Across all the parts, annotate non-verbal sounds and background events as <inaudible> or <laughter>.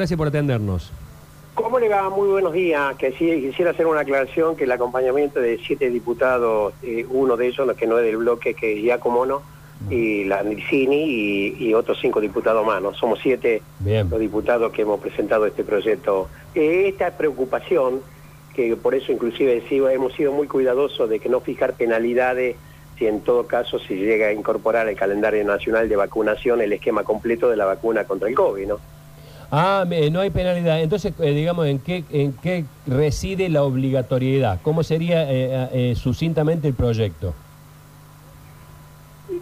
Gracias por atendernos. ¿Cómo le va? Muy buenos días. Que quisiera hacer una aclaración que el acompañamiento de siete diputados, eh, uno de ellos, que no es del bloque, que es Giacomo Mono, y la Nircini y, y otros cinco diputados más. ¿no? Somos siete Bien. los diputados que hemos presentado este proyecto. Eh, esta preocupación, que por eso inclusive decimos, hemos sido muy cuidadosos de que no fijar penalidades si en todo caso se llega a incorporar al calendario nacional de vacunación el esquema completo de la vacuna contra el COVID, ¿no? Ah, me- no hay penalidad. Entonces, eh, digamos, ¿en qué, ¿en qué reside la obligatoriedad? ¿Cómo sería eh, eh, sucintamente el proyecto?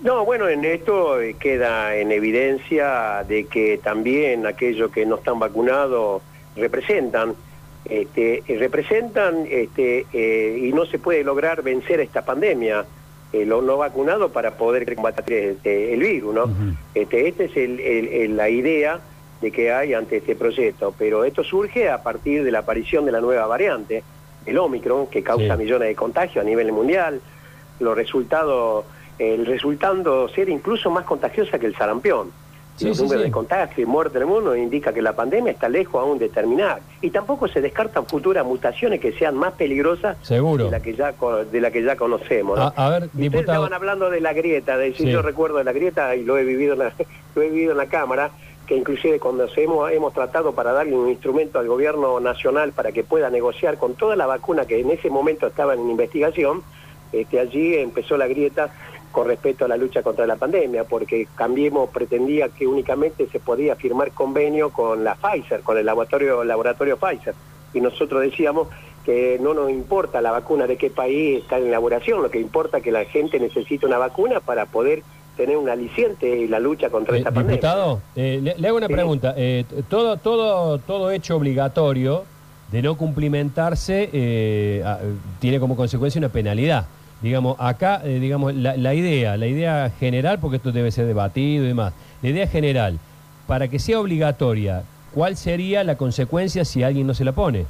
No, bueno, en esto eh, queda en evidencia de que también aquellos que no están vacunados representan, este, eh, representan este, eh, y no se puede lograr vencer esta pandemia, eh, los no vacunados para poder combatir este, el virus, ¿no? Este, esta es el- el- el- la idea de que hay ante este proyecto, pero esto surge a partir de la aparición de la nueva variante, el Omicron, que causa Sí. millones de contagios a nivel mundial, los resultados, el resultando ser incluso más contagiosa que el sarampión. Sí, los sí, números de contagio y muerte del mundo indica que la pandemia está lejos aún de terminar. Y tampoco se descartan futuras mutaciones que sean más peligrosas Seguro. de la que ya, de la que ya conocemos. ¿no? A, a ver, Ustedes diputado. estaban hablando de la grieta, de decir, Sí. yo recuerdo de la grieta y lo he vivido en la, <laughs> lo he vivido en la Cámara, que inclusive cuando hemos, hemos tratado para darle un instrumento al gobierno nacional para que pueda negociar con toda la vacuna que en ese momento estaba en investigación, este, allí empezó la grieta con respecto a la lucha contra la pandemia, porque Cambiemos pretendía que únicamente se podía firmar convenio con la Pfizer, con el laboratorio, laboratorio Pfizer, y nosotros decíamos que no nos importa la vacuna de qué país está en elaboración, lo que importa es que la gente necesita una vacuna para poder tener un aliciente en la lucha contra Eh, esta pandemia. diputado, eh, le, le hago una Sí. pregunta. Eh, todo, todo, todo hecho obligatorio de no cumplimentarse eh, tiene como consecuencia una penalidad. Digamos, acá, digamos, la, la idea, la idea general, porque esto debe ser debatido y demás, la idea general, para que sea obligatoria, ¿cuál sería la consecuencia si alguien no se la pone?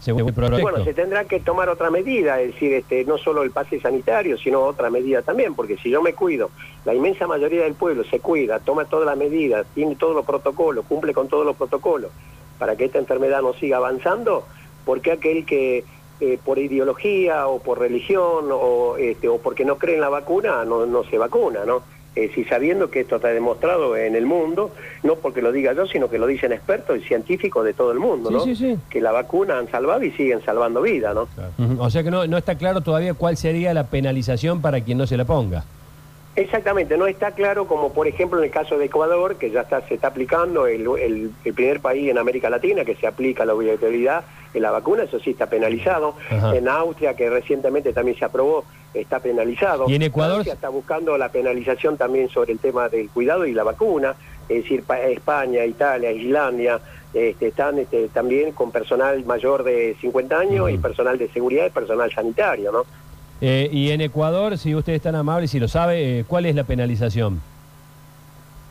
Según el proyecto. Bueno, se tendrá que tomar otra medida, es decir, este, no solo el pase sanitario, sino otra medida también, porque si yo me cuido, la inmensa mayoría del pueblo se cuida, toma todas las medidas, tiene todos los protocolos, cumple con todos los protocolos, para que esta enfermedad no siga avanzando, porque aquel que eh, por ideología o por religión o, este, o porque no cree en la vacuna no, no se vacuna, ¿no? Es decir, sabiendo que esto está demostrado en el mundo, no porque lo diga yo, sino que lo dicen expertos y científicos de todo el mundo, Sí, ¿no? sí, sí. que la vacuna han salvado y siguen salvando vidas, ¿no? O sea que no, no está claro todavía cuál sería la penalización para quien no se la ponga. Exactamente, no está claro como por ejemplo en el caso de Ecuador, que ya está, se está aplicando, el, el- el primer país en América Latina que se aplica la obligatoriedad en la vacuna, eso sí está penalizado. Ajá. En Austria, que recientemente también se aprobó, está penalizado. ¿Y en Ecuador? Francia está buscando la penalización también sobre el tema del cuidado y la vacuna, es decir, pa- España, Italia, Islandia, este, están este, también con personal mayor de 50 años y personal de seguridad y personal sanitario, ¿no? Eh, y en Ecuador, si usted es tan amable, si lo sabe, eh, ¿cuál es la penalización?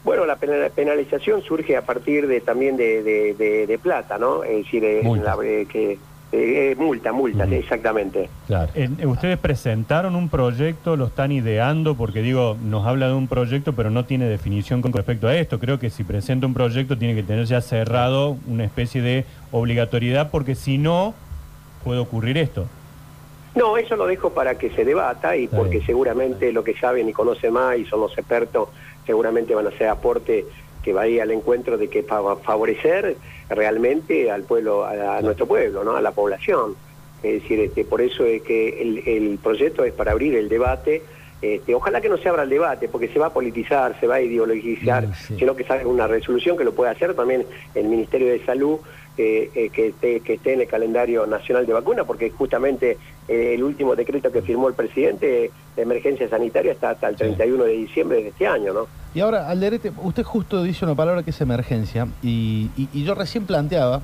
Bueno, la pena- penalización surge a partir de también de, de- de- de plata, ¿no? Es decir, eh, la- eh, que, eh, eh, multa, multa, exactamente. Claro. En- eh, ustedes presentaron un proyecto, lo están ideando, porque digo, nos habla de un proyecto, pero no tiene definición con respecto a esto. Creo que si presenta un proyecto tiene que tener ya cerrado una especie de obligatoriedad, porque si no, puede ocurrir esto. No, eso lo dejo para que se debata y Está porque bien. seguramente lo que saben y conocen más y son los expertos, seguramente van a hacer aporte que va a ir al encuentro de que para favorecer realmente al pueblo, a, a nuestro pueblo, ¿no? a la población. Es decir, este, por eso es que el, el proyecto es para abrir el debate. Este, ojalá que no se abra el debate, porque se va a politizar, se va a ideologizar, sí. sino que salga una resolución que lo pueda hacer también el Ministerio de Salud, eh, eh, que, esté, que esté en el calendario nacional de vacuna, porque justamente eh, el último decreto que firmó el presidente de emergencia sanitaria está hasta el 31 de diciembre de este año, ¿no? Y ahora, Alderete, usted justo dice una palabra que es emergencia, y, yo recién planteaba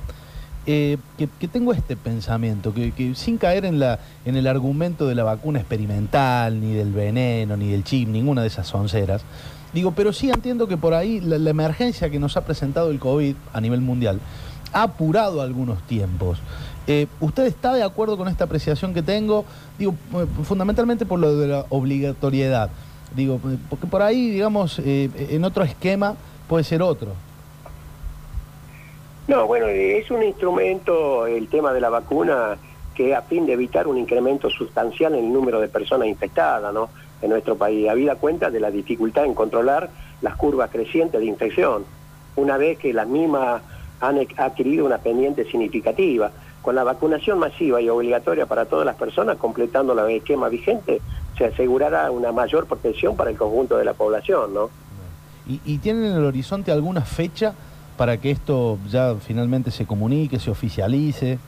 eh, que, tengo este pensamiento, que, sin caer en, la, en el argumento de la vacuna experimental, ni del veneno, ni del chip, ninguna de esas onceras, digo, pero sí entiendo que por ahí la, la emergencia que nos ha presentado el COVID a nivel mundial ha apurado algunos tiempos. Eh, ¿Usted está de acuerdo con esta apreciación que tengo? Digo, eh, fundamentalmente por lo de la obligatoriedad. Digo, eh, porque por ahí, digamos, eh, en otro esquema puede ser otro. No, bueno, es un instrumento, el tema de la vacuna, que a fin de evitar un incremento sustancial en el número de personas infectadas ¿no? en nuestro país, habida cuenta de la dificultad en controlar las curvas crecientes de infección, una vez que las mismas han adquirido una pendiente significativa. Con la vacunación masiva y obligatoria para todas las personas, completando la esquema vigente, se asegurará una mayor protección para el conjunto de la población, ¿no? ¿Y, y tienen en el horizonte alguna fecha para que esto ya finalmente se comunique, se oficialice?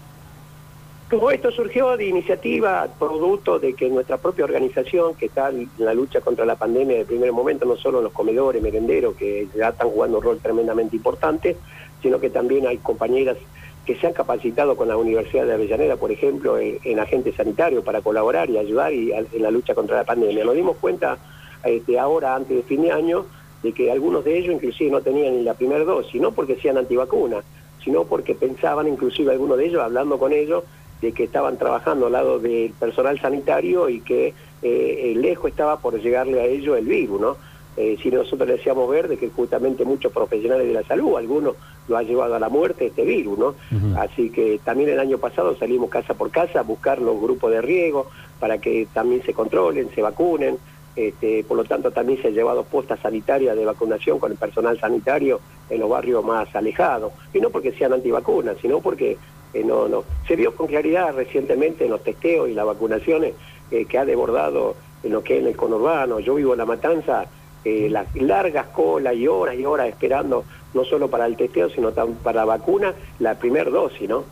Como esto surgió de iniciativa, producto de que nuestra propia organización, que está en la lucha contra la pandemia de primer momento, no solo los comedores, merenderos, que ya están jugando un rol tremendamente importante, sino que también hay compañeras que se han capacitado con la Universidad de Avellaneda, por ejemplo, en, agentes sanitarios para colaborar y ayudar y, en la lucha contra la pandemia. Nos dimos cuenta este, ahora, antes de fin de año, de que algunos de ellos inclusive no tenían ni la primera dosis, no porque sean antivacunas, sino porque pensaban, inclusive algunos de ellos, hablando con ellos, de que estaban trabajando al lado del personal sanitario y que eh, lejos estaba por llegarle a ellos el virus, ¿no? Eh, si nosotros le decíamos ver de que justamente muchos profesionales de la salud, algunos lo ha llevado a la muerte este virus, ¿no? Así que también el año pasado salimos casa por casa a buscar los grupos de riesgo para que también se controlen, se vacunen. Este, por lo tanto, también se ha llevado postas sanitarias de vacunación con el personal sanitario en los barrios más alejados. Y no porque sean antivacunas, sino porque eh, no, no. Se vio con claridad recientemente en los testeos y las vacunaciones eh, que ha desbordado en lo que es en el conurbano. Yo vivo en La Matanza eh, las largas colas y horas y horas esperando, no solo para el testeo, sino también para la vacuna, la primer dosis, ¿no?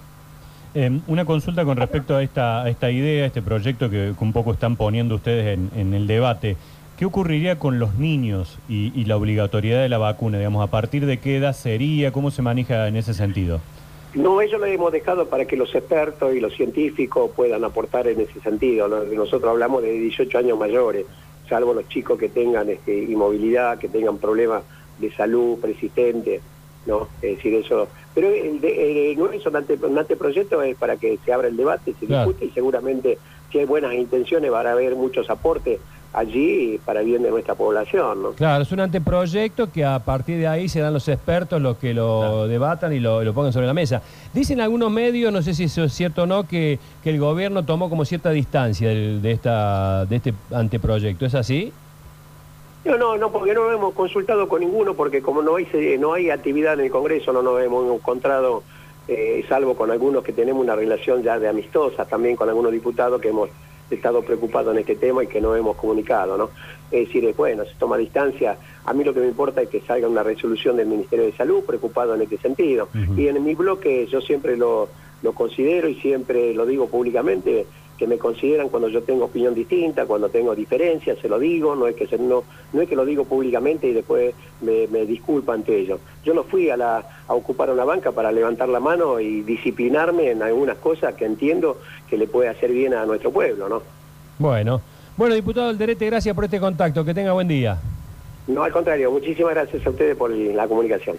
Em, una consulta con respecto a esta, esta idea, este proyecto que, un poco están poniendo ustedes en, el debate. ¿Qué ocurriría con los niños y, y, la obligatoriedad de la vacuna? Digamos, ¿A partir de qué edad sería? ¿Cómo se maneja en ese sentido? No, eso lo hemos dejado para que los expertos y los científicos puedan aportar en ese sentido. Nosotros hablamos de 18 años mayores salvo los chicos que tengan este, inmovilidad, que tengan problemas de salud persistentes, ¿no? Es decir, eso... Pero el, no es un, anteproyecto, es para que se abra el debate, se discute y seguramente si hay buenas intenciones van a haber muchos aportes allí para el bien de nuestra población. ¿no? Claro, es un anteproyecto que a partir de ahí serán los expertos los que lo debatan y lo, pongan sobre la mesa. Dicen algunos medios, no sé si eso es cierto o no, que, que el gobierno tomó como cierta distancia de, esta, de este anteproyecto. ¿Es así? No, no, no, porque no hemos consultado con ninguno, porque como no hay, no hay actividad en el Congreso, no nos hemos encontrado, eh, salvo con algunos que tenemos una relación ya de amistosa, también con algunos diputados que hemos estado preocupado en este tema y que no hemos comunicado, ¿no? Es decir, bueno, se toma distancia. A mí lo que me importa es que salga una resolución del Ministerio de Salud preocupado en este sentido. Y en mi bloque yo siempre lo, lo considero y siempre lo digo públicamente, que me consideran cuando yo tengo opinión distinta, cuando tengo diferencias, se lo digo, no es que, se, no, no es que lo digo públicamente y después me, me disculpa ante ellos. Yo no fui a, la, a ocupar una banca para levantar la mano y disciplinarme en algunas cosas que entiendo que le puede hacer bien a nuestro pueblo, ¿no? Bueno, bueno, diputado Alderete, gracias por este contacto, que tenga buen día. No, al contrario, muchísimas gracias a ustedes por la comunicación.